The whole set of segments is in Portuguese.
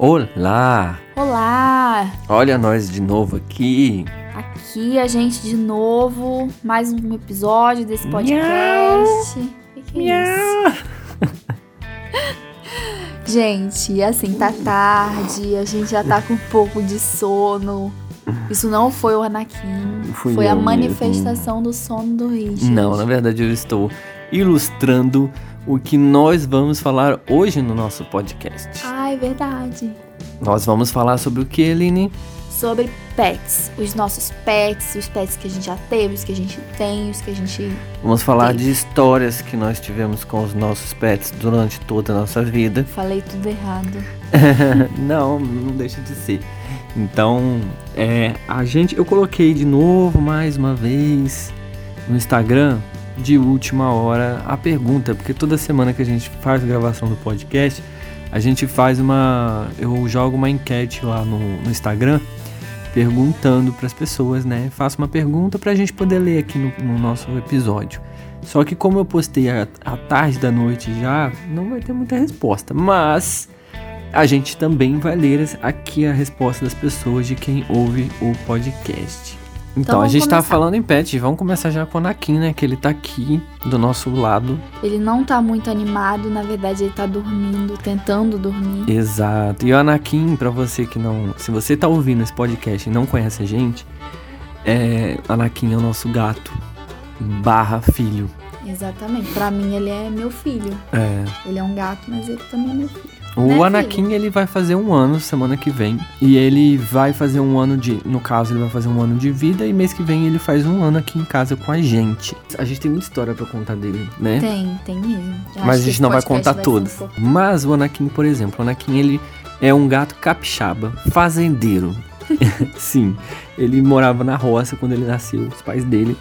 Olá! Olá! Olha nós de novo aqui. Aqui a gente de novo, mais um episódio desse podcast. Que que é isso? Gente, assim, tá tarde, a gente já tá com um pouco de sono. Isso não foi o Anakin, Fui foi a eu mesmo. manifestação do sono do Richard. Não, na verdade eu estou ilustrando o que nós vamos falar hoje no nosso podcast. Ah, é verdade. Nós vamos falar sobre o que, Eline? Sobre pets, os nossos pets, os pets que a gente já teve, os que a gente tem, os que a gente Vamos falar Sim. de histórias que nós tivemos com os nossos pets durante toda a nossa vida. falei tudo errado. não, não deixa de ser. Então, é, a gente, eu coloquei de novo mais uma vez no Instagram de última hora a pergunta, porque toda semana que a gente faz a gravação do podcast, a gente faz uma, eu jogo uma enquete lá no, no Instagram perguntando para as pessoas, né? Faço uma pergunta para a gente poder ler aqui no, no nosso episódio. Só que como eu postei à à tarde da noite já, não vai ter muita resposta, mas a gente também vai ler aqui a resposta das pessoas de quem ouve o podcast. Então, a vamos gente tá começar. falando em pet, vamos começar já com o Anakin, né? Que ele tá aqui do nosso lado. Ele não tá muito animado, na verdade ele tá dormindo, tentando dormir. Exato. E o Anakin, pra você que não. Se você tá ouvindo esse podcast e não conhece a gente, é. Anakin é o nosso gato. Barra filho. Exatamente. Pra mim ele é meu filho. É. Ele é um gato, mas ele também é meu filho. O Né, Anakin, ele vai fazer um ano semana que vem. E ele vai fazer um ano de. No caso, ele vai fazer um ano de vida. E mês que vem ele faz um ano aqui em casa com a gente. A gente tem muita história pra contar dele, né? Tem, tem mesmo. Eu Mas a gente não vai contar ser um Mas o Anakin, por exemplo, o Anakin ele é um gato capixaba, fazendeiro. Sim, ele morava na roça quando ele nasceu, os pais dele.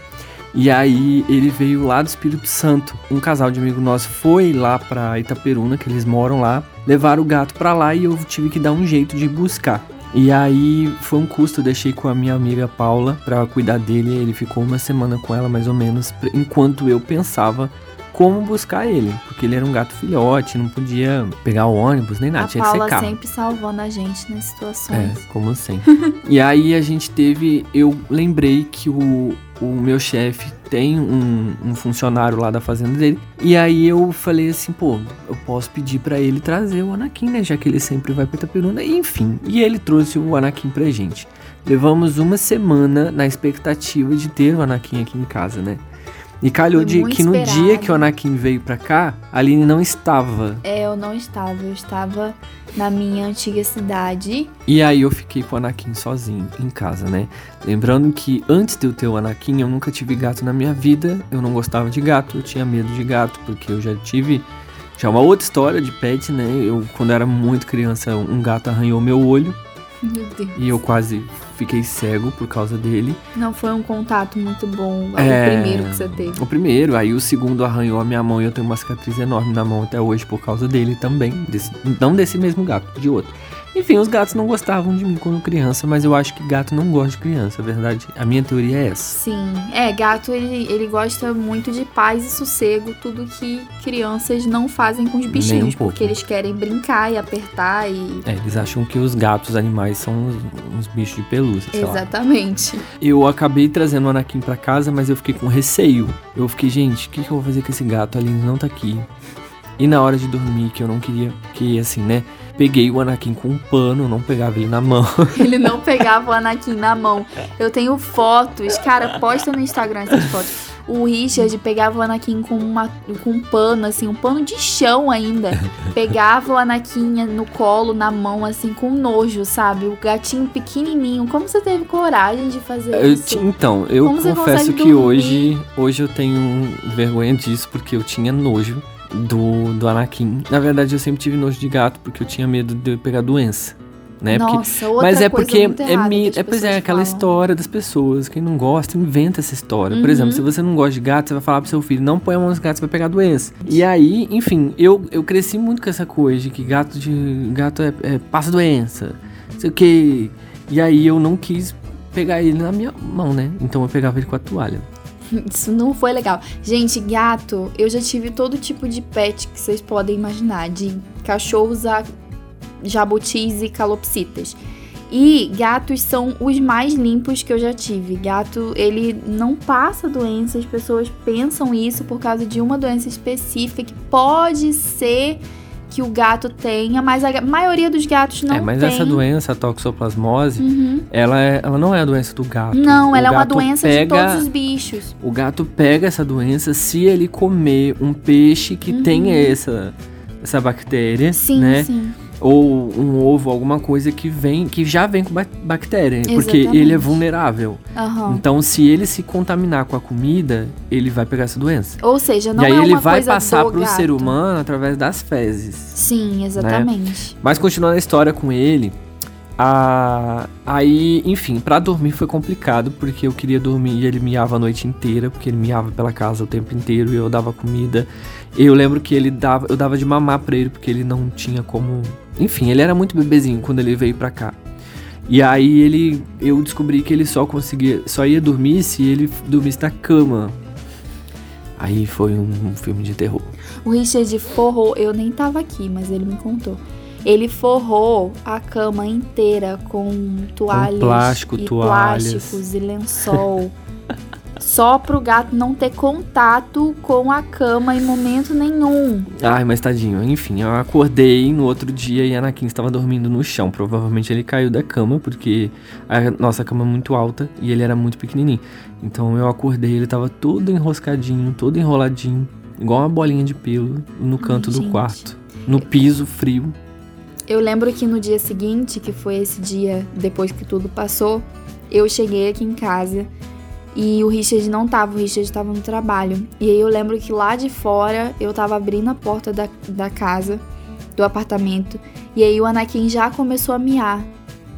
E aí ele veio lá do Espírito Santo. Um casal de amigo nosso foi lá pra Itaperuna, que eles moram lá, levaram o gato pra lá e eu tive que dar um jeito de buscar. E aí foi um custo, eu deixei com a minha amiga Paula pra cuidar dele. Ele ficou uma semana com ela mais ou menos, enquanto eu pensava como buscar ele, porque ele era um gato filhote, não podia pegar o ônibus nem nada, A tinha que ser Paula carro. sempre salvando a gente nas É, situações. como sempre. e aí a gente teve, eu lembrei que o, o meu chefe tem um, um funcionário lá da fazenda dele. E aí eu falei assim, pô, eu posso pedir pra ele trazer o Anakin, né? Já que ele sempre vai pra Itaperuna. E, enfim, e ele trouxe o Anakin pra gente. Levamos uma semana na expectativa de ter o Anakin aqui em casa, né? E calhou de que no dia que o Anakin veio pra cá, a Aline não estava. É, eu não estava. Eu estava na minha antiga cidade. E aí eu fiquei com o Anakin sozinho em casa, né? Lembrando que antes de eu ter o Anakin, eu nunca tive gato na minha vida. Eu não gostava de gato, eu tinha medo de gato, porque eu já tive já uma outra história de pet, né? Eu quando era muito criança, um gato arranhou meu olho Meu Deus. e eu quase fiquei cego por causa dele. Não foi um contato muito bom. É. O primeiro que você teve. O primeiro, aí o segundo arranhou a minha mão e eu tenho uma cicatriz enorme na mão até hoje por causa dele também. Desse- não desse mesmo gato, de outro. Enfim, os gatos não gostavam de mim quando criança, mas eu acho que gato não gosta de criança, a verdade. A minha teoria é essa. Sim, é, gato ele, ele gosta muito de paz e sossego, tudo que crianças não fazem com os um bichinhos, pouco. porque eles querem brincar e apertar e. É, eles acham que os gatos, os animais, são uns, uns bichos de pelúcia, sei lá. Exatamente. Eu acabei trazendo o Anakin pra casa, mas eu fiquei com receio. Eu fiquei, gente, o que, que eu vou fazer com esse gato? A Aline não tá aqui. E na hora de dormir, que eu não queria, que assim, né? Peguei o Anakin com um pano, não pegava ele na mão. Ele não pegava o Anakin na mão. Eu tenho fotos, cara, posta no Instagram essas fotos. O Richard pegava o Anakin com, uma, com um pano, assim, um pano de chão ainda. Pegava o Anakin no colo, na mão, assim, com nojo, sabe? O gatinho pequenininho. Como você teve coragem de fazer Eu isso? então, eu Como confesso que dormir? hoje, hoje eu tenho vergonha disso, porque eu tinha nojo do, do Anakin. Na verdade, eu sempre tive nojo de gato, porque eu tinha medo de pegar doença. Né? Porque- Nossa, outra Mas é porque é, mi- é, pois é aquela falam. história das pessoas. Quem não gosta, inventa essa história. Por Uhum. exemplo, se você não gosta de gato, você vai falar pro seu filho, não põe a mão nos gatos, você vai pegar doença. E aí, enfim, eu, eu cresci muito com essa coisa de que gato de gato é, é- passa doença. Não sei o que. E aí eu não quis pegar ele na minha mão, né? Então eu pegava ele com a toalha. Isso não foi legal. Gente, gato, eu já tive todo tipo de pet que vocês podem imaginar. De cachorros a jabutis e calopsitas. E gatos são os mais limpos que eu já tive. Gato, ele não passa doença, as pessoas pensam isso por causa de uma doença específica que pode ser que o gato tenha, mas a maioria dos gatos não é, mas tem. essa doença, a toxoplasmose, Uhum. ela, é, ela não é a doença do gato. Não, O ela é uma doença pega, de todos os bichos. O gato pega essa doença se ele comer um peixe que Uhum. tenha essa, essa bactéria, Sim, né? sim. Ou um ovo, alguma coisa que vem, que já vem com ba- bactéria, porque Exatamente. ele é vulnerável. Aham. Então, se ele se contaminar com a comida, ele vai pegar essa doença. Ou seja, não e aí é ele vai passar pro gato. ser humano através das fezes. Sim, exatamente. Mas continuando a história com ele, a... aí, enfim, pra dormir foi complicado, porque eu queria dormir e ele miava a noite inteira, porque ele miava pela casa o tempo inteiro e eu dava comida. Eu lembro que ele dava, eu dava de mamar pra ele, porque ele não tinha como. Enfim, ele era muito bebezinho quando ele veio pra cá. E aí ele, eu descobri que ele só conseguia, só ia dormir se ele dormisse na cama. Aí foi um, um filme de terror. O Richard forrou, eu nem tava aqui, mas ele me contou. Ele forrou a cama inteira com toalhas plástico, e toalhas. plásticos e lençol. só pro gato não ter contato com a cama em momento nenhum. Ai, mas tadinho. Enfim, eu acordei no outro dia e Anakin estava dormindo no chão. Provavelmente ele caiu da cama, porque a nossa cama é muito alta e ele era muito pequenininho. Então eu acordei, ele tava todo enroscadinho, todo enroladinho, igual uma bolinha de pelo no canto do gente. quarto. No piso frio. Eu lembro que no dia seguinte, que foi esse dia depois que tudo passou, eu cheguei aqui em casa e o Richard não tava, o Richard tava no trabalho. E aí eu lembro que lá de fora eu tava abrindo a porta da, da casa, do apartamento, e aí o Anakin já começou a miar.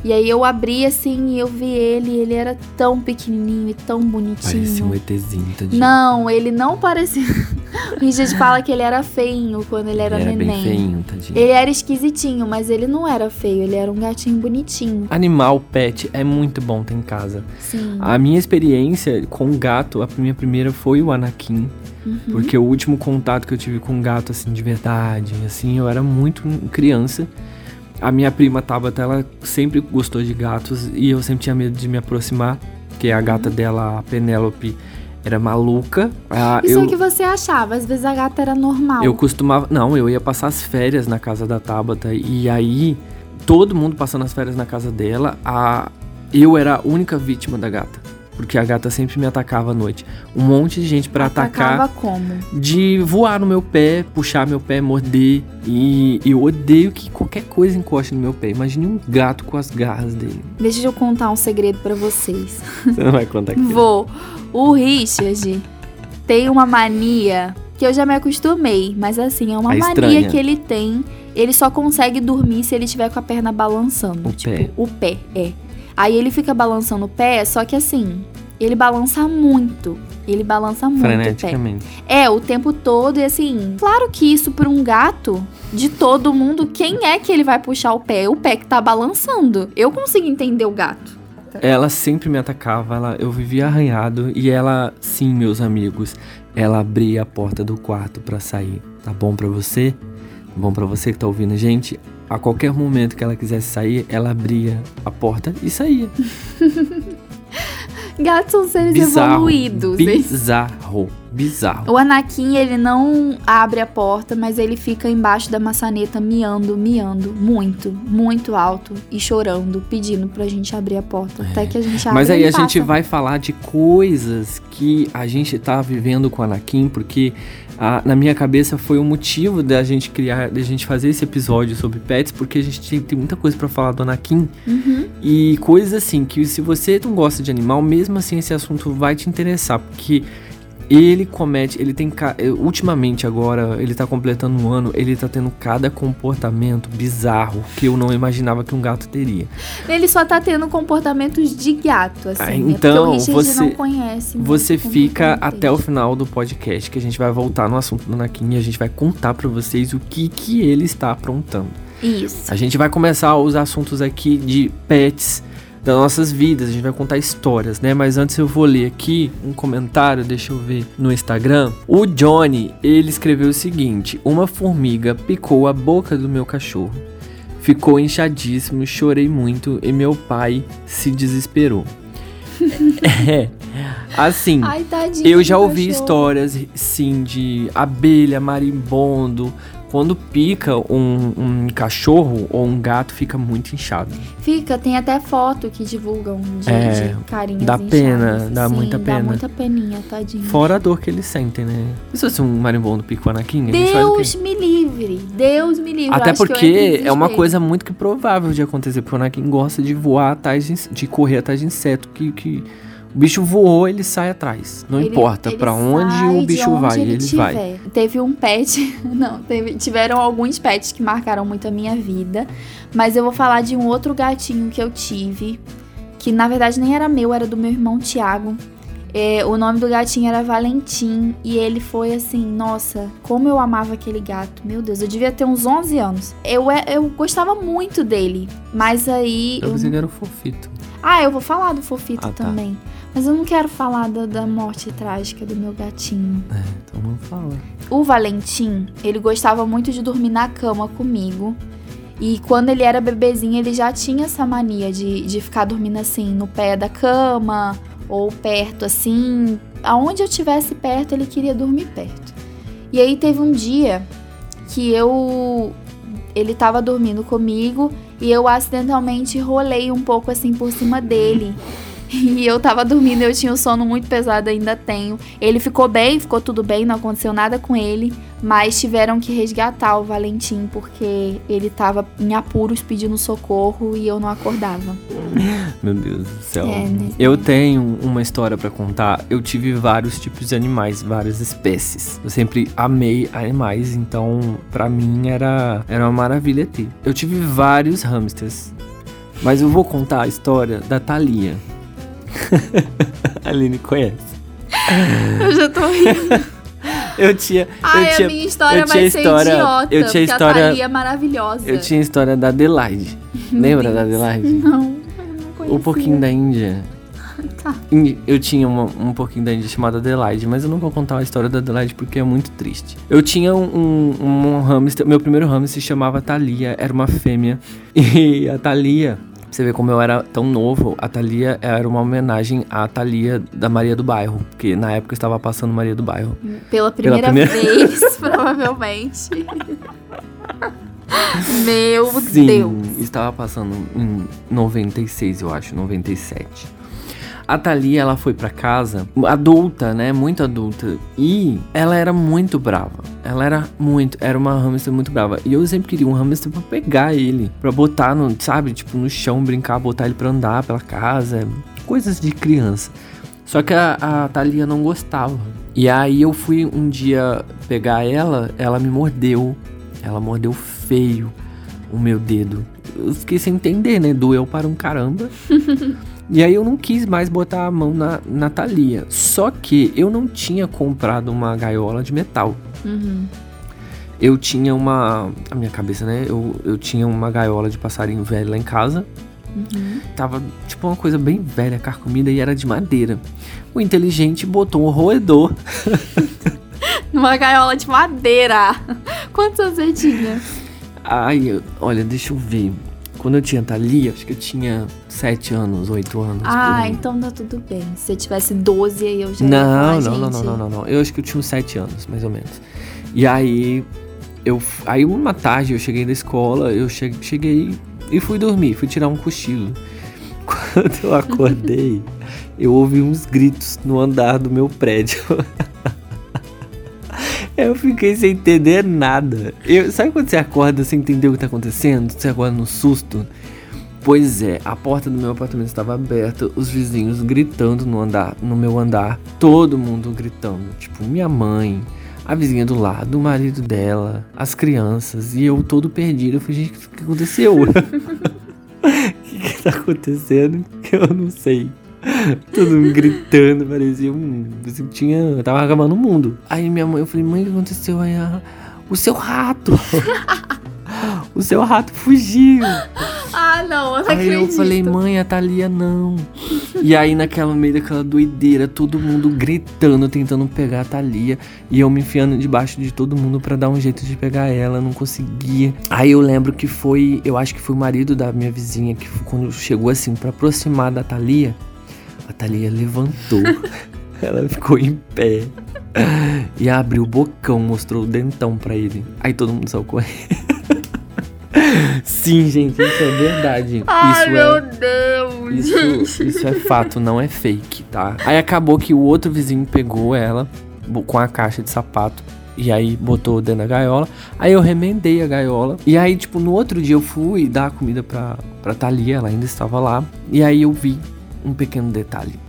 E aí eu abri assim e eu vi ele, ele era tão pequenininho e tão bonitinho. Parecia um ETzinho, tadinho. Não, ele não parecia. o Richard fala que ele era feinho quando ele era ele era neném. bem feinho, tadinho. Ele era esquisitinho, mas ele não era feio, ele era um gatinho bonitinho. Animal, pet, é muito bom ter em casa. Sim. A minha experiência com gato, a minha primeira foi o Anakin. Uhum. Porque o último contato que eu tive com um gato, assim, de verdade, assim, eu era muito criança. A minha prima Tabata, ela sempre gostou de gatos e eu sempre tinha medo de me aproximar, porque a gata dela, a Penélope, era maluca. Ah, Isso eu, é o que você achava, às vezes a gata era normal. eu costumava. Não, eu ia passar as férias na casa da Tabata e aí todo mundo passando as férias na casa dela, a, eu era a única vítima da gata. Porque a gata sempre me atacava à noite. Um monte de gente pra atacar Atacava como? de voar no meu pé, puxar meu pé, morder. E eu odeio que qualquer coisa encoste no meu pé. Imagine um gato com as garras dele. Deixa eu contar um segredo pra vocês. Você não vai contar aqui. Vou. O Richard tem uma mania que eu já me acostumei, mas assim, é uma É mania que ele tem. Ele só consegue dormir se ele tiver com a perna balançando. O tipo, pé. o pé, é. Aí ele fica balançando o pé, só que assim, ele balança muito. Ele balança muito. Freneticamente. É, o tempo todo, e assim, claro que isso pra um gato, de todo mundo, quem é que ele vai puxar o pé? O pé que tá balançando. Eu consigo entender o gato. Ela sempre me atacava, ela, eu vivia arranhado e ela, sim, meus amigos, ela abria a porta do quarto pra sair. Tá bom pra você? Tá bom pra você que tá ouvindo, gente? A qualquer momento que ela quisesse sair, ela abria a porta e saía. Gatos são seres Bizarro. evoluídos. Bizarro. Bizarro. O Anakin, ele não abre a porta, mas ele fica embaixo da maçaneta miando, miando, muito, muito alto e chorando, pedindo pra gente abrir a porta. Até que a gente abre É. Mas aí a gente passa. vai falar de coisas que a gente tá vivendo com o Anakin, porque ah, na minha cabeça foi o motivo da gente criar, da gente fazer esse episódio sobre pets, porque a gente tem, tem muita coisa pra falar do Anakin Uhum. e coisas assim que se você não gosta de animal, mesmo assim esse assunto vai te interessar, porque ele comete, ele tem eh, ultimamente agora, ele tá completando um ano, ele tá tendo cada comportamento bizarro que eu não imaginava que um gato teria. Ele só tá tendo comportamentos de gato, assim. Ah, então, Richard você- não conhece. Você fica até o final do podcast que a gente vai voltar no assunto do Anakin e a gente vai contar pra vocês o que que ele está aprontando. Isso. A gente vai começar os assuntos aqui de pets das nossas vidas, a gente vai contar histórias, né? Mas antes eu vou ler aqui um comentário, deixa eu ver no Instagram. O Johnny, ele escreveu o seguinte: Uma formiga picou a boca do meu cachorro. ficou inchadíssimo, chorei muito e meu pai se desesperou. é. Assim, Ai, eu já ouvi cachorro. histórias, sim, de abelha, marimbondo. Quando pica um, um cachorro ou um gato, fica muito inchado. Fica, tem até foto que divulgam de, É, de carinhas dá pena, inchadas. dá Sim, muita Dá pena. muita peninha, tadinho. Fora a dor que eles sentem, né? E se fosse um marimbondo pica o Anakin? Deus me livre. Deus me livre. Até porque é uma coisa muito que provável de acontecer, porque o Anakin gosta de voar atrás de, de correr atrás de inseto, que, que o bicho voou, ele sai atrás. Não Ele- importa pra onde o bicho onde vai, ele, ele, vai. Teve um pet, não, teve- tiveram alguns pets que marcaram muito a minha vida, mas eu vou falar de um outro gatinho que eu tive, que na verdade nem era meu, era do meu irmão Tiago. É, o nome do gatinho era Valentim e ele foi assim, nossa, como eu amava aquele gato. Meu Deus, eu devia ter uns 11 anos. Eu, é- eu gostava muito dele, mas aí Eu eu pensei que era o fofito. ah, eu vou falar do Fofito Ah, tá. Mas eu não quero falar da, da morte trágica do meu gatinho. É, então não fala. O Valentim, ele gostava muito de dormir na cama comigo. E quando ele era bebezinho, ele já tinha essa mania de, de ficar dormindo assim, no pé da cama, ou perto assim. Aonde eu tivesse perto, ele queria dormir perto. E aí teve um dia que eu. Ele tava dormindo comigo e eu acidentalmente rolei um pouco assim por cima dele. E eu tava dormindo, eu tinha um sono muito pesado, ainda tenho. Ele ficou bem, ficou tudo bem, não aconteceu nada com ele, mas tiveram que resgatar o Valentim porque ele tava em apuros pedindo socorro e eu não acordava. Meu Deus do céu. É, né? Eu tenho uma história pra contar. Eu tive vários tipos de animais, várias espécies. Eu sempre amei animais, então pra mim era, era uma maravilha ter. Eu tive vários hamsters. Mas eu vou contar a história da Thalia. A Aline conhece. Eu já tô rindo. Eu tinha. Ai, eu tinha, a minha história eu vai tinha ser história- idiota, eu tinha história- a Thalia é maravilhosa. eu tinha a história da Adelaide. Lembra da Adelaide? Não, eu não. O porquinho da Índia. Tá. Eu tinha uma- um pouquinho da Índia chamada Adelaide, mas eu não vou contar a história da Adelaide porque é muito triste. Eu tinha um, um, um hamster, meu primeiro hamster se chamava Thalia, era uma fêmea. E a Thalia, você ver como eu era tão novo, a Thalia era uma homenagem à Thalia da Maria do Bairro, porque na época estava passando Maria do Bairro. Pela primeira, primeira- vez, provavelmente. Meu Sim, Deus. estava passando em 96, eu acho, 97. A Thalia, ela foi pra casa adulta, né? Muito adulta. E ela era muito brava. Ela era muito, era uma hamster muito brava. E eu sempre queria um hamster pra pegar ele, pra botar no, sabe, tipo no chão, brincar, botar ele pra andar pela casa, coisas de criança. Só que a, a Thalia não gostava. E aí eu fui um dia pegar ela, ela me mordeu. Ela mordeu feio o meu dedo. Eu fiquei sem entender, né? Doeu para um caramba. e aí eu não quis mais botar a mão na, na Thalia. Só que eu não tinha comprado uma gaiola de metal. Uhum. Eu tinha uma. A minha cabeça, né? Eu, eu tinha uma gaiola de passarinho velho lá em casa. Uhum. Tava tipo uma coisa bem velha, carcomida e era de madeira. O inteligente botou um roedor. Numa gaiola de madeira. Quantos anos você tinha? Ai, olha, deixa eu ver. Quando eu tinha Thalia, acho que eu tinha 7 anos, 8 anos. Ah, então tá tudo bem. Se eu tivesse 12, aí eu já ia falar, Não, não, não, não, não, não, não. Eu acho que eu tinha uns 7 anos, mais ou menos. E aí, eu, aí uma tarde eu cheguei da escola, eu che- cheguei e fui dormir, fui tirar um cochilo. Quando eu acordei, eu ouvi uns gritos no andar do meu prédio. Eu fiquei sem entender nada. Eu, sabe quando você acorda sem entender o que tá acontecendo? Você acorda no susto? Pois é, a porta do meu apartamento estava aberta, os vizinhos gritando no andar, no meu andar, todo mundo gritando, tipo minha mãe, a vizinha do lado, o marido dela, as crianças, e eu todo perdido. Eu falei, gente, o que aconteceu? O que, que tá acontecendo? Eu não sei. Todo mundo gritando, parecia um. Assim, tinha. Eu tava acabando o mundo. Aí minha mãe, eu falei, mãe, o que aconteceu? Aí ela, o seu rato! o seu rato fugiu! Ah, não, eu não Aí eu acredito. falei, mãe, a Thalia não. E aí, naquela meio daquela doideira, todo mundo gritando, tentando pegar a Thalia. E eu me enfiando debaixo de todo mundo para dar um jeito de pegar ela, não conseguia. Aí eu lembro que foi, eu acho que foi o marido da minha vizinha que quando chegou assim para aproximar da Thalia, a Thalia levantou. ela ficou em pé. E abriu o bocão, mostrou o dentão pra ele. Aí todo mundo saiu correndo. Sim, gente, isso é verdade. Ai, isso meu é, Deus. isso, isso é fato, não é fake, tá? Aí acabou que o outro vizinho pegou ela com a caixa de sapato. E aí botou dentro da gaiola. Aí eu remendei a gaiola. E aí, tipo, no outro dia eu fui dar comida pra, pra Thalia, ela ainda estava lá. E aí eu vi um pequeno detalhe.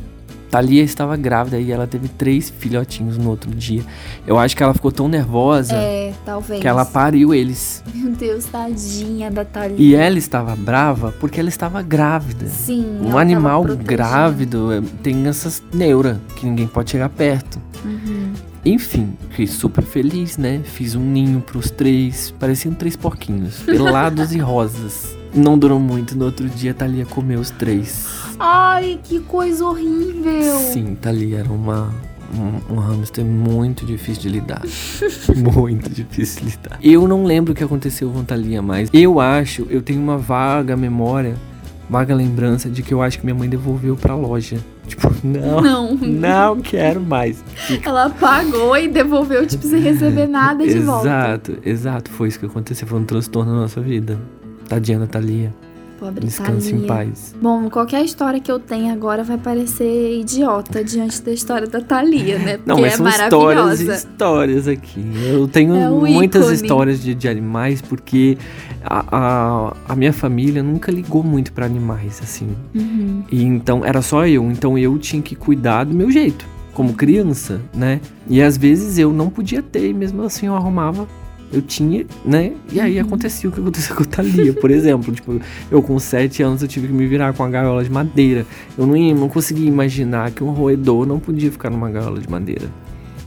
Thalia estava grávida e ela teve três filhotinhos no outro dia. Eu acho que ela ficou tão nervosa É, talvez. que ela pariu eles. Meu Deus, tadinha da Thalia. E ela estava brava porque ela estava grávida. Sim. Um animal grávido é, tem essas neuras que ninguém pode chegar perto. Uhum. Enfim, fiquei super feliz, né? Fiz um ninho pros três. Pareciam três porquinhos, pelados e rosas. Não durou muito, no outro dia Thalia comeu os três. Ai, que coisa horrível. Sim, Thalia era uma, um, um hamster muito difícil de lidar. muito difícil de lidar. Eu não lembro o que aconteceu com Thalia mais. Eu acho, eu tenho uma vaga memória, vaga lembrança de que eu acho que minha mãe devolveu pra loja. Tipo, não, Não. não quero mais. Ela pagou e devolveu, tipo, sem receber nada de volta. Exato, exato. Foi isso que aconteceu. Foi um transtorno na nossa vida. Tadinha da Thalia. Pobre Descanse em Thalia. paz. Bom, qualquer história que eu tenha agora vai parecer idiota diante da história da Thalia, né? Porque Não, mas é são histórias e histórias aqui. Eu tenho É um muitas ícone. histórias de, de animais porque a, a, a minha família nunca ligou muito pra animais, assim. Uhum. E então era só eu. Então eu tinha que cuidar do meu jeito, como criança, né? E às vezes eu não podia ter, e mesmo assim eu arrumava. Eu tinha, né? E aí Uhum. acontecia o que aconteceu com a Thalia, por exemplo. Tipo, eu com 7 anos eu tive que me virar com a gaiola de madeira. Eu não, ia, não conseguia imaginar que um roedor não podia ficar numa gaiola de madeira.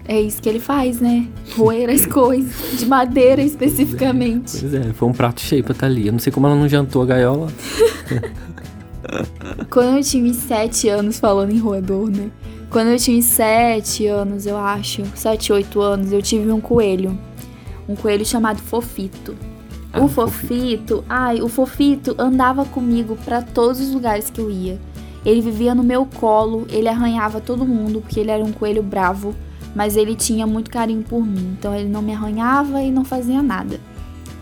É isso que ele faz, né? Roer as coisas, de madeira especificamente. Pois é, foi um prato cheio pra Thalia. Não sei como ela não jantou a gaiola. Quando eu tinha uns 7 anos, falando em roedor, né? Quando eu tinha uns 7 anos, eu acho, 7, 8 anos, eu tive um coelho. Um coelho chamado Fofito. Ah, o Fofito. Fofito, ai, o Fofito andava comigo pra todos os lugares que eu ia. Ele vivia no meu colo, ele arranhava todo mundo, porque ele era um coelho bravo, mas ele tinha muito carinho por mim, então ele não me arranhava e não fazia nada.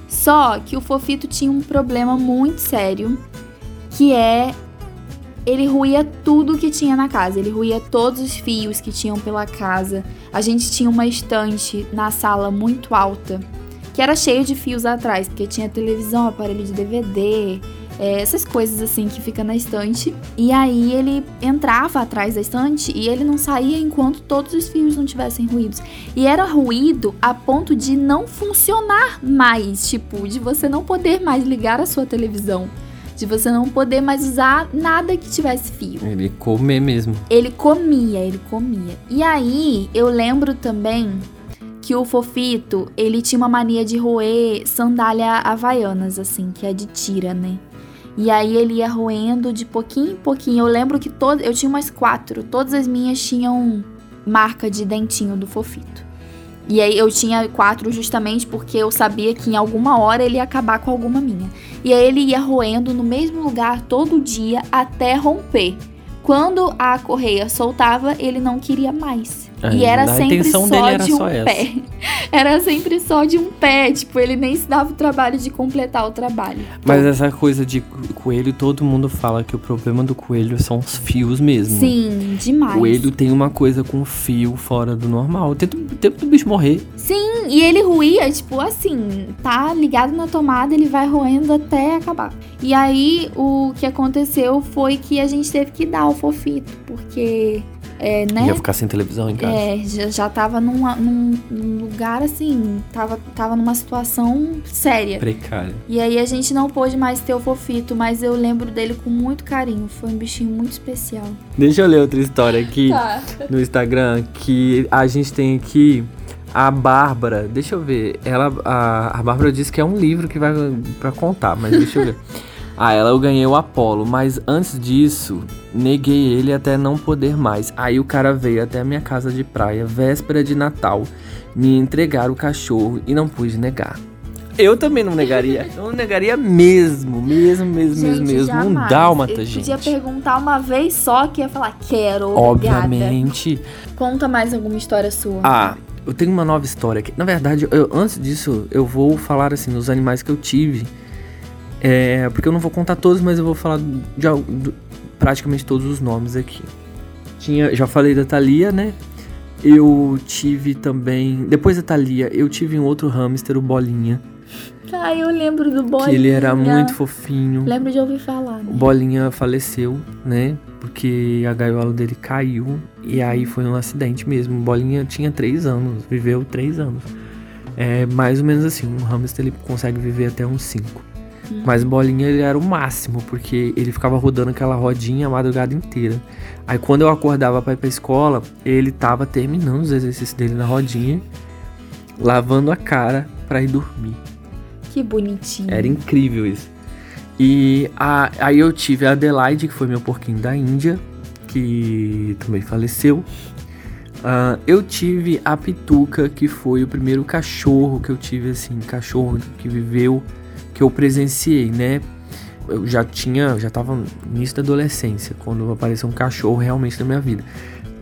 Só que o Fofito tinha um problema muito sério, que é ele ruía tudo que tinha na casa, ele ruía todos os fios que tinham pela casa. A gente tinha uma estante na sala muito alta, que era cheio de fios atrás, porque tinha televisão, aparelho de DVD, é, essas coisas assim que fica na estante. E aí ele entrava atrás da estante e ele não saía enquanto todos os fios não tivessem ruídos. E era ruído a ponto de não funcionar mais, tipo, de você não poder mais ligar a sua televisão. De você não poder mais usar nada que tivesse fio. Ele comer mesmo. Ele comia, ele comia. E aí, eu lembro também que o Fofito, ele tinha uma mania de roer sandália havaianas, assim, que é de tira, né? E aí ele ia roendo de pouquinho em pouquinho. Eu lembro que todo, eu tinha umas quatro, todas as minhas tinham marca de dentinho do Fofito. E aí eu tinha quatro justamente porque eu sabia que em alguma hora ele ia acabar com alguma minha. E aí ele ia roendo no mesmo lugar todo dia até romper. Quando a correia soltava, ele não queria mais. É, e era a sempre só dele era de um só pé. Era sempre só de um pé. Tipo, ele nem se dava o trabalho de completar o trabalho. Mas essa coisa de co- coelho, todo mundo fala que o problema do coelho são os fios mesmo. Sim, demais. Coelho tem uma coisa com fio fora do normal. Tenta o tempo do bicho morrer. Sim, e ele ruía, tipo assim, tá ligado na tomada, ele vai roendo até acabar. E aí, o que aconteceu foi que a gente teve que dar o fofito, porque, é, né? Ia ficar sem televisão em casa. É, já, já tava numa- num, num lugar assim, tava, tava numa situação séria. Precário. E aí a gente não pôde mais ter o fofito, mas eu lembro dele com muito carinho. Foi um bichinho muito especial. Deixa eu ler outra história aqui Tá. no Instagram que a gente tem aqui a Bárbara. Deixa eu ver. Ela, a, a Bárbara disse que é um livro que vai pra contar, mas deixa eu ver. Ah, ela eu ganhei o Apollo, mas antes disso, neguei ele até não poder mais. Aí o cara veio até a minha casa de praia, véspera de Natal, me entregar o cachorro e não pude negar. Eu também não negaria. Eu não negaria mesmo, mesmo, mesmo, Gente, mesmo, mesmo. Um jamais. dálmata, gente. Podia perguntar uma vez só que ia falar, quero, obrigada. Obviamente. Conta mais alguma história sua. Ah, eu tenho uma nova história aqui. Na verdade, eu- antes disso, eu vou falar assim dos animais que eu tive. É, porque eu não vou contar todos, mas eu vou falar de do- praticamente todos os nomes aqui. Tinha, já falei da Thalia, né? Eu tive também. Depois da Thalia, eu tive um outro hamster, o Bolinha. Ai, eu lembro do Bolinha. Que ele era muito fofinho. Lembro de ouvir falar, né? O Bolinha faleceu, né? Porque a gaiola dele caiu e aí foi um acidente mesmo. O Bolinha tinha três anos, viveu três anos. É mais ou menos assim, um hamster ele consegue viver até uns cinco. Mas o Bolinha ele era o máximo, porque ele ficava rodando aquela rodinha a madrugada inteira. Aí quando eu acordava pra ir pra escola, ele tava terminando os exercícios dele na rodinha, lavando a cara pra ir dormir. Que bonitinho. Era incrível isso. E a- aí eu tive a Adelaide, que foi meu porquinho da Índia, que também faleceu. Ah, eu tive a Pituca, que foi o primeiro cachorro que eu tive, assim, cachorro que viveu, que eu presenciei, né? Eu já tinha, já tava no início da adolescência, quando apareceu um cachorro realmente na minha vida.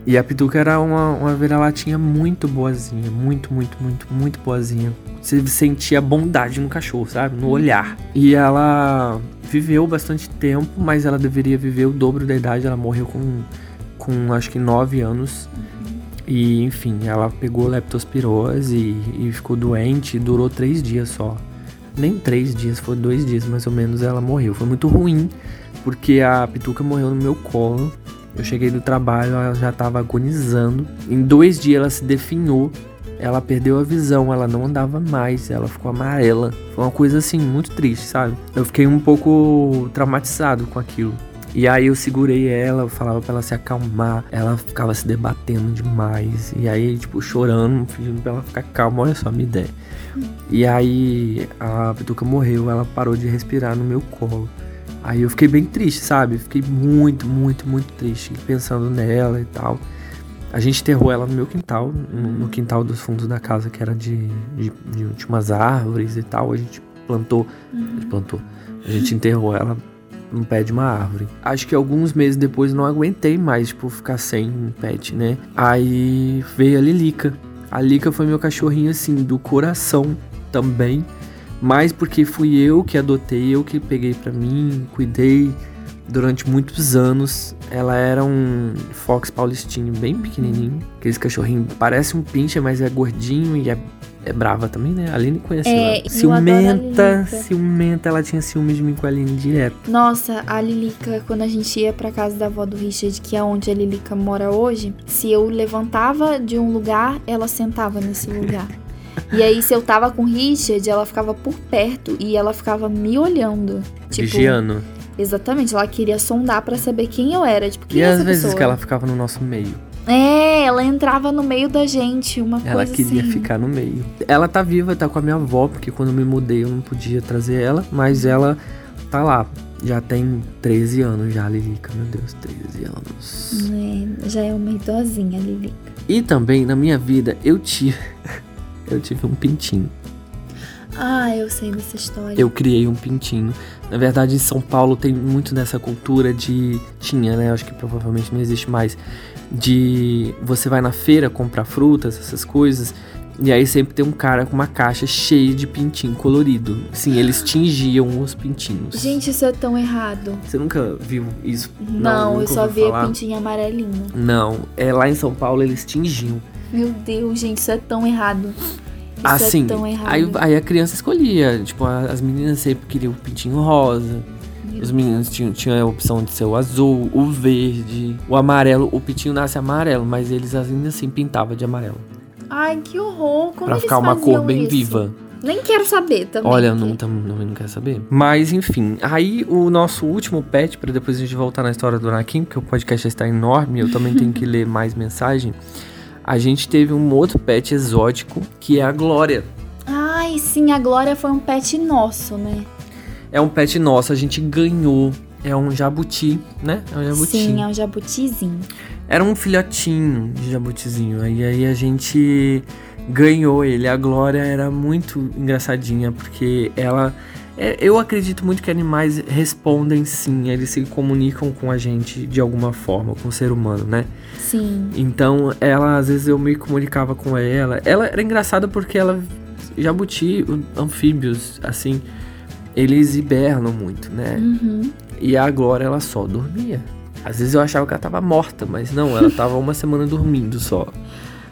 E a Pituca era uma, uma vira-latinha muito boazinha, muito, muito, muito, muito boazinha. Você sentia bondade no cachorro, sabe? No olhar. E ela viveu bastante tempo, mas ela deveria viver o dobro da idade. Ela morreu com, com acho que 9 anos. E, enfim, ela pegou leptospirose e, e ficou doente e durou três dias só. Nem três dias, foi dois dias mais ou menos ela morreu. Foi muito ruim, porque a Pituca morreu no meu colo. Eu cheguei do trabalho, ela já tava agonizando. Em dois dias ela se definhou. Ela perdeu a visão, ela não andava mais, ela ficou amarela. Foi uma coisa assim, muito triste, sabe? Eu fiquei um pouco traumatizado com aquilo. E aí eu segurei ela, eu falava pra ela se acalmar. Ela ficava se debatendo demais. E aí, tipo, chorando, pedindo pra ela ficar calma. Olha só a minha ideia. E aí a Pituca morreu, ela parou de respirar no meu colo. Aí eu fiquei bem triste, sabe? Fiquei muito, muito, muito triste pensando nela e tal. A gente enterrou ela no meu quintal, no, quintal dos fundos da casa, que era de, de, de, de umas árvores e tal. A gente plantou, a gente plantou, a gente enterrou ela no pé de uma árvore. Acho que alguns meses depois não aguentei mais, tipo, ficar sem um pet, né? Aí veio a Lilica. A Lilica foi meu cachorrinho, assim, do coração também. Mas porque fui eu que adotei, eu que peguei pra mim, cuidei durante muitos anos. Ela era um Fox paulistinho bem pequenininho. Aqueles cachorrinho parece um pincher, mas é gordinho e é, é brava também, né? A Aline conheceu É, ela. Ciumenta, ciumenta. Ela tinha ciúmes de mim com a Aline direto. Nossa, a Lilica, quando a gente ia pra casa da avó do Richard, que é onde a Lilica mora hoje, se eu levantava de um lugar, ela sentava nesse lugar. E aí, se eu tava com o Richard, ela ficava por perto e ela ficava me olhando. Tipo, Vigiano. Exatamente, ela queria sondar pra saber quem eu era. Tipo, quem E é às vezes pessoa? que ela ficava no nosso meio. É, ela entrava no meio da gente, uma Ela coisa queria assim. ficar no meio. Ela tá viva, tá com a minha avó, porque quando eu me mudei eu não podia trazer ela, mas ela tá lá. Já tem 13 anos já, Lilica. Meu Deus, 13 anos. É, já é uma idosinha, Lilica. E também na minha vida eu tive. eu tive um pintinho. Ah, eu sei dessa história. Eu criei um pintinho. Na verdade, em São Paulo tem muito dessa cultura de. Tinha, né? Acho que provavelmente não existe mais. De você vai na feira comprar frutas, essas coisas. E aí sempre tem um cara com uma caixa cheia de pintinho colorido. Sim, eles tingiam os pintinhos. Gente, isso é tão errado. Você nunca viu isso? Não, eu nunca só vi falar? pintinho amarelinho. Não, é lá em São Paulo eles tingiam. Meu Deus, gente, isso é tão errado. Isso assim, é aí, aí a criança escolhia. Tipo, as meninas sempre queriam o pintinho rosa. Meu Os meninos tinham, tinham a opção de ser o azul, o verde, o amarelo. O pintinho nasce amarelo, mas eles ainda assim pintavam de amarelo. Ai, que horror. Como pra ficar uma cor bem isso? viva. Nem quero saber também. Olha, eu porque- não, tam, não, não quero saber. Mas enfim, aí o nosso último pet, pra depois a gente voltar na história do Anakin, porque o podcast já está enorme, eu também tenho que ler mais mensagem. A gente teve um outro pet exótico, que é a Glória. Ai, sim, a Glória foi um pet nosso, né? É um pet nosso, a gente ganhou. É um jabuti, né? É um jabuti. Sim, é um jabutizinho. Era um filhotinho de jabutizinho. Aí, aí a gente ganhou ele. A Glória era muito engraçadinha, porque ela. É, Eu acredito muito que animais respondem sim, eles se comunicam com a gente de alguma forma, com o ser humano, né? Sim. Então, ela, às vezes eu me comunicava com ela. Ela era engraçada porque ela. Jabuti, anfíbios, assim, eles hibernam muito, né? Uhum. E a Glória, ela só dormia. Às vezes eu achava que ela tava morta, mas não, ela tava uma semana dormindo só.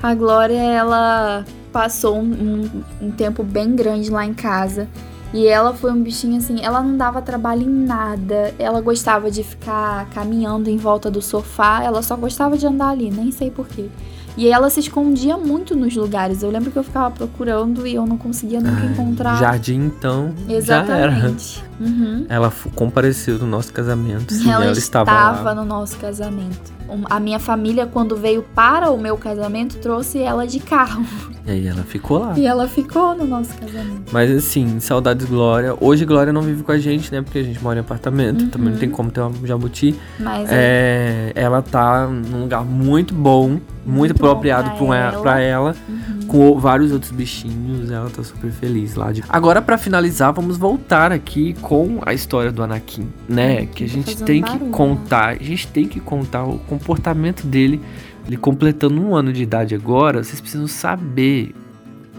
A Glória, ela passou um, um- um tempo bem grande lá em casa. E ela foi um bichinho assim, ela não dava trabalho em nada. Ela gostava de ficar caminhando em volta do sofá. Ela só gostava de andar ali, nem sei porquê. E ela se escondia muito nos lugares. Eu lembro que eu ficava procurando e eu não conseguia nunca encontrar. Jardim, então, já era. Exatamente. Uhum. Ela compareceu no nosso casamento. Sim, ela, ela, estava, estava no nosso casamento. A minha família, quando veio para o meu casamento, trouxe ela de carro. E aí ela ficou lá. E ela ficou no nosso casamento. Mas assim, saudades Glória. Hoje Glória não vive com a gente, né? Porque a gente mora em apartamento. Uhum. Também não tem como ter uma jabuti. Mas é. É, ela tá num lugar muito bom, muito, Muito apropriado pra pra ela. ela. pra ela, Uhum. com vários outros bichinhos. Ela tá super feliz lá. De... Agora, pra finalizar, vamos voltar aqui com a história do Anakin, né? Anakin que a tá gente tem que barulho. contar. A gente tem que contar o comportamento dele. Ele completando um ano de idade agora, vocês precisam saber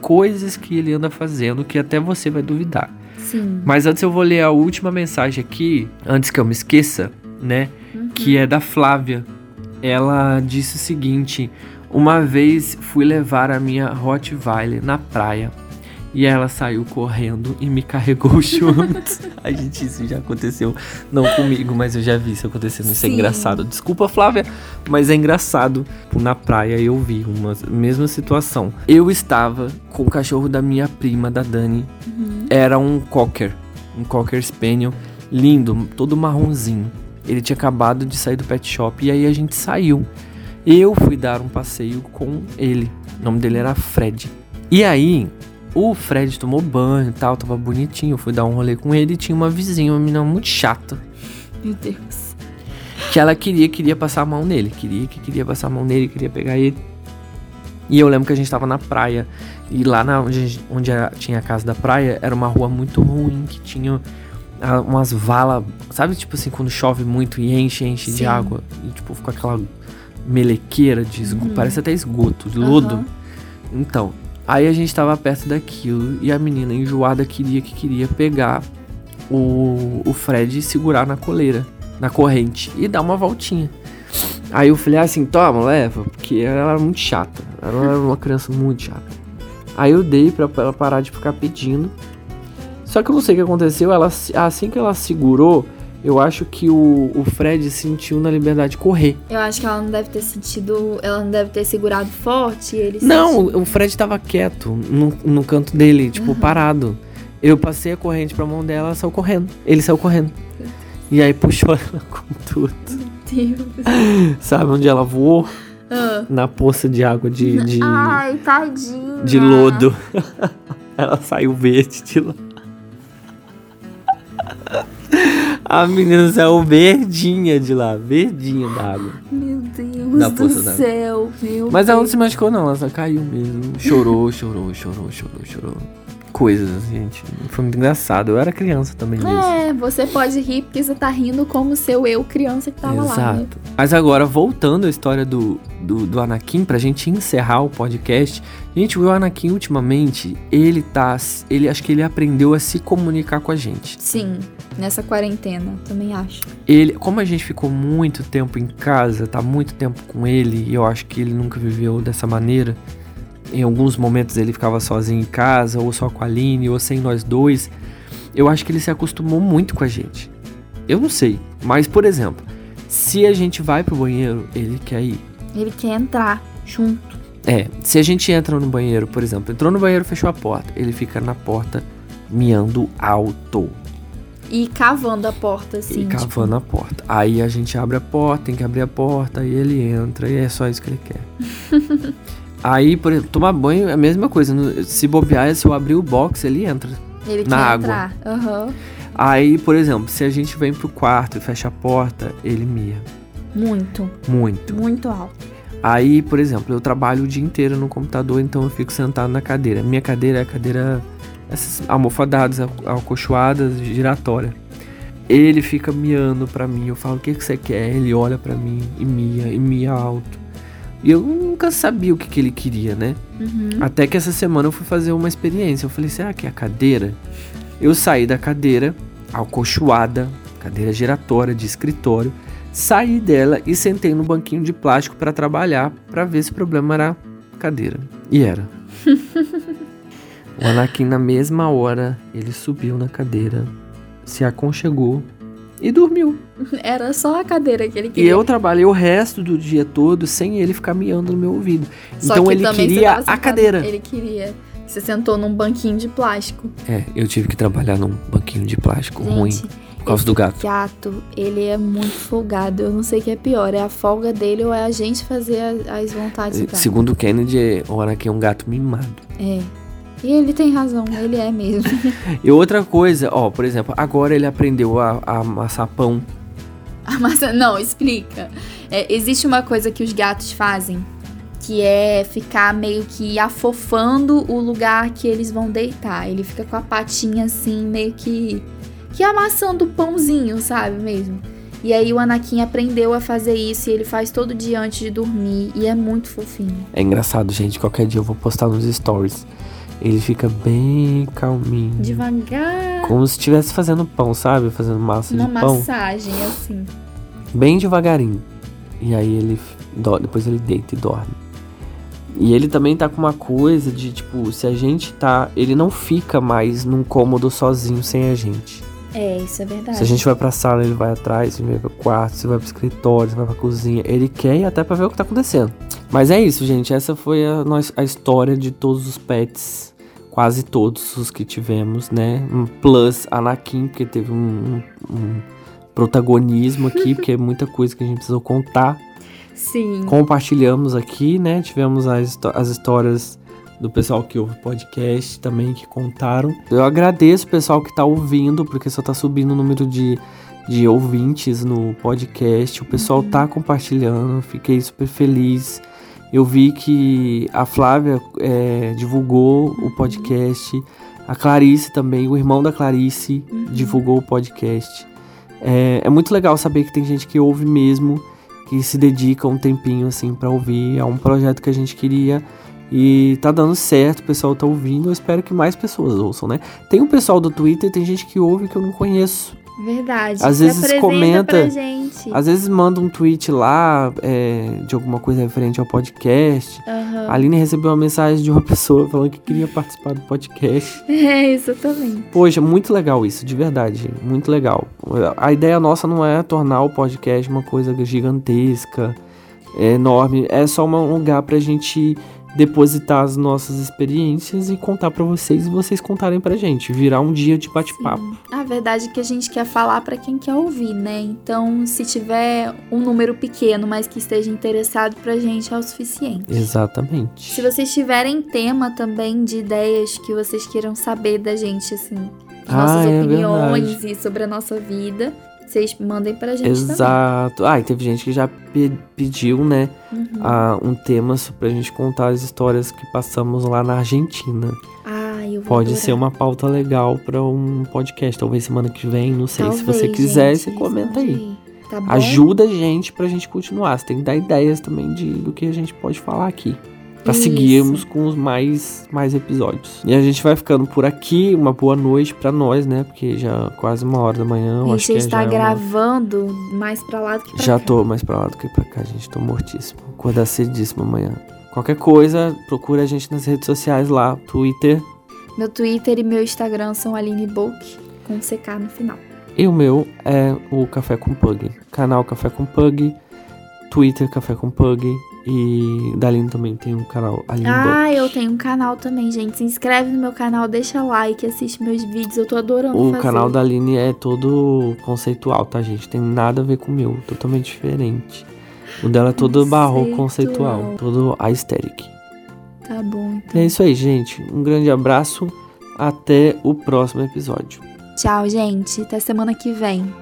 coisas que ele anda fazendo que até você vai duvidar. Sim. Mas antes eu vou ler a última mensagem aqui, antes que eu me esqueça, né? Uhum. Que é da Flávia. Ela disse o seguinte: Uma vez fui levar a minha Rottweiler na praia e ela saiu correndo e me carregou junto. a gente, isso já aconteceu, não comigo, mas eu já vi isso acontecendo. Isso é Sim. engraçado. Desculpa, Flávia, mas é engraçado. Na praia eu vi uma mesma situação. Eu estava com o cachorro da minha prima, da Dani, Uhum. era um cocker, um cocker spaniel, lindo, todo marronzinho. Ele tinha acabado de sair do pet shop e aí a gente saiu. Eu fui dar um passeio com ele. O nome dele era Fred. E aí, o Fred tomou banho e tal, tava bonitinho. Eu fui dar um rolê com ele e tinha uma vizinha, uma menina muito chata, Meu Deus. que ela queria, queria passar a mão nele, queria que queria passar a mão nele, queria pegar ele. E eu lembro que a gente tava na praia e lá na, onde, onde tinha a casa da praia era uma rua muito ruim que tinha ah, umas valas, sabe tipo assim, quando chove muito e enche, enche de Sim. água e tipo fica aquela melequeira de esgoto, Uhum. parece até esgoto, lodo. Aham. Então, aí a gente tava perto daquilo e a menina enjoada queria que queria pegar o, o Fred e segurar na coleira, na corrente e dar uma voltinha. Aí eu falei assim, toma, leva, porque ela era muito chata. Ela era uma criança muito chata. Aí eu dei pra ela parar de ficar pedindo. Só que eu não sei o que aconteceu, ela, assim que ela segurou, eu acho que o, o Fred sentiu na liberdade de correr. Eu acho que ela não deve ter sentido. Ela não deve ter segurado forte e ele Não, sentiu. o Fred tava quieto no, no canto dele, tipo, Uhum. parado. Eu passei a corrente pra mão dela, ela saiu correndo. Ele saiu correndo. E aí puxou ela com tudo. Meu Deus. Sabe onde ela voou? Ah. Na poça de água de, de, Ai, tadinha. de lodo. ela saiu verde de lá. A menina saiu verdinha de lá, verdinha da água. Meu Deus Da do céu. Meu Mas ela não se machucou, não. Ela só caiu mesmo. Chorou, chorou, chorou, chorou, chorou. Coisas, gente. Foi muito engraçado. Eu era criança também mesmo. É, você pode rir porque você tá rindo como seu eu criança que tava lá. Né? Exato. Mas agora, voltando à história do, do, do Anakin, pra gente encerrar o podcast. Gente, o Anakin, ultimamente, ele tá. Ele acho que ele aprendeu a se comunicar com a gente. Sim, nessa quarentena, também acho. Ele, como a gente ficou muito tempo em casa, tá muito tempo com ele, e eu acho que ele nunca viveu dessa maneira. Em alguns momentos ele ficava sozinho em casa, ou só com a Aline, ou sem nós dois. Eu acho que ele se acostumou muito com a gente. Eu não sei, mas por exemplo, se a gente vai pro banheiro, ele quer ir. Ele quer entrar junto. É, se a gente entra no banheiro, por exemplo, entrou no banheiro, fechou a porta, ele fica na porta miando alto. E cavando a porta, assim. e cavando a porta. Aí a gente abre a porta, tem que abrir a porta, aí ele entra, e é só isso que ele quer. aí, por exemplo, tomar banho é a mesma coisa. Se bobear, se eu abrir o box, ele entra. Ele na quer água. entrar. Aham. Aí, por exemplo, se a gente vem pro quarto e fecha a porta, ele mia. Muito, Muito. muito alto. Aí, por exemplo, eu trabalho o dia inteiro no computador, então eu fico sentado na cadeira. Minha cadeira é a cadeira, essas almofadadas, al- alcochoadas, giratória. Ele fica miando pra mim, eu falo, o que, que você quer? Ele olha pra mim e mia, e mia alto. E eu nunca sabia o que, que ele queria, né? Uhum. Até que essa semana eu fui fazer uma experiência. Eu falei, será que é a cadeira? Eu saí da cadeira, alcochoada, cadeira giratória de escritório, saí dela e sentei no banquinho de plástico para trabalhar, para ver se o problema era cadeira. E era. o Anakin, na mesma hora, ele subiu na cadeira, se aconchegou e dormiu. Era só a cadeira que ele E queria. eu trabalhei o resto do dia todo sem ele ficar miando no meu ouvido. Só então que ele também você queria a cadeira. Ele queria. Você sentou num banquinho de plástico. É, eu tive que trabalhar num banquinho de plástico ruim Gente, por causa do gato. gato, ele é muito folgado. Eu não sei o que é pior. É a folga dele ou é a gente fazer as vontades do gato. Segundo o Kennedy, o Anakin é um gato mimado. É. E ele tem razão, ele é mesmo. E outra coisa, ó, por exemplo, agora ele aprendeu a, a amassar pão. A massa- Não, explica. É, existe uma coisa que os gatos fazem, que é ficar meio que afofando o lugar que eles vão deitar. Ele fica com a patinha assim, meio que. que amassando o pãozinho, sabe mesmo? E aí o Anakin aprendeu a fazer isso e ele faz todo dia antes de dormir. E é muito fofinho. É engraçado, gente. Qualquer dia eu vou postar nos stories. Ele fica bem calminho. Devagar. Como se estivesse fazendo pão, sabe? Fazendo massa Uma de pão. massagem, assim. Bem devagarinho. E aí ele depois ele deita e dorme. E ele também tá com uma coisa de tipo, se a gente tá. Ele não fica mais num cômodo sozinho sem a gente. É, isso é verdade. Se a gente vai pra sala, ele vai atrás, se vai pro quarto, se vai pro escritório, se vai pra cozinha. Ele quer ir até pra ver o que tá acontecendo. Mas é isso, gente. Essa foi a, nossa- a história de todos os pets. Quase todos os que tivemos, né? Um plus Anakin, porque teve um, um- um protagonismo aqui, porque é muita coisa que a gente precisou contar. Sim. Compartilhamos aqui, né? Tivemos as, as histórias do pessoal que ouve podcast também, que contaram. Eu agradeço o pessoal que tá ouvindo, porque só tá subindo o número de, de ouvintes no podcast. O pessoal tá compartilhando, fiquei super feliz. Eu vi que a Flávia é, divulgou o podcast, a Clarice também, o irmão da Clarice divulgou o podcast. É, é muito legal saber que tem gente que ouve mesmo, que se dedica um tempinho assim pra ouvir. É um projeto que a gente queria e tá dando certo, o pessoal tá ouvindo. Eu espero que mais pessoas ouçam, né? Tem um pessoal do Twitter, tem gente que ouve que eu não conheço. Verdade. Às vezes comenta-. Às vezes manda um tweet lá é, de alguma coisa referente ao podcast. Aham. A Aline recebeu uma mensagem de uma pessoa falando que queria participar do podcast. É, exatamente. Poxa, muito legal isso, de verdade, muito legal. A ideia nossa não é tornar o podcast uma coisa gigantesca, é enorme, é só um lugar pra gente depositar as nossas experiências e contar pra vocês e vocês contarem pra gente, virar um dia de bate-papo. A verdade é que a gente quer falar pra quem quer ouvir, né? Então, se tiver um número pequeno, mas que esteja interessado pra gente, é o suficiente. Exatamente. Se vocês tiverem tema também de ideias que vocês queiram saber da gente, assim, Ah, nossas é opiniões verdade. e sobre a nossa vida, vocês mandem pra gente Exato. Ah, e teve gente que já pe- pediu, né, também. Uhum. ah, um tema pra gente contar as histórias que passamos lá na Argentina. Ah, eu vou Pode adorar. ser uma pauta legal pra um podcast, talvez semana que vem, não sei. Se você Talvez, quiser, gente, você comenta aí. Tá bom? Ajuda a gente pra gente continuar. Você tem que dar ideias também de, do que a gente pode falar aqui. Pra Isso. seguirmos com os mais, mais episódios. E a gente vai ficando por aqui. Uma boa noite pra nós, né? Porque já quase uma hora da manhã. Eu A acho gente que está já, é uma- gravando mais pra lá do que pra já cá. tô mais pra lá do que pra cá, gente. Tô mortíssimo. Acordar cedíssimo amanhã. Qualquer coisa, procura a gente nas redes sociais lá. Twitter. Meu Twitter e meu Instagram são Aline Book, com CK no final. E o meu é o Café com Pug. Canal Café com Pug. Twitter Café com Pug. E da Aline também tem um canal Aline Ah, eu tenho um canal também, gente. Se inscreve no meu canal, deixa like, assiste meus vídeos. Eu tô adorando O fazer. canal da Aline é todo conceitual, tá, gente? Tem nada a ver com o meu, totalmente diferente. O dela é todo barroco Conceitual. todo aesthetic. Tá bom, então. é isso aí, gente. Um grande abraço. Até o próximo episódio. Tchau, gente. Até semana que vem.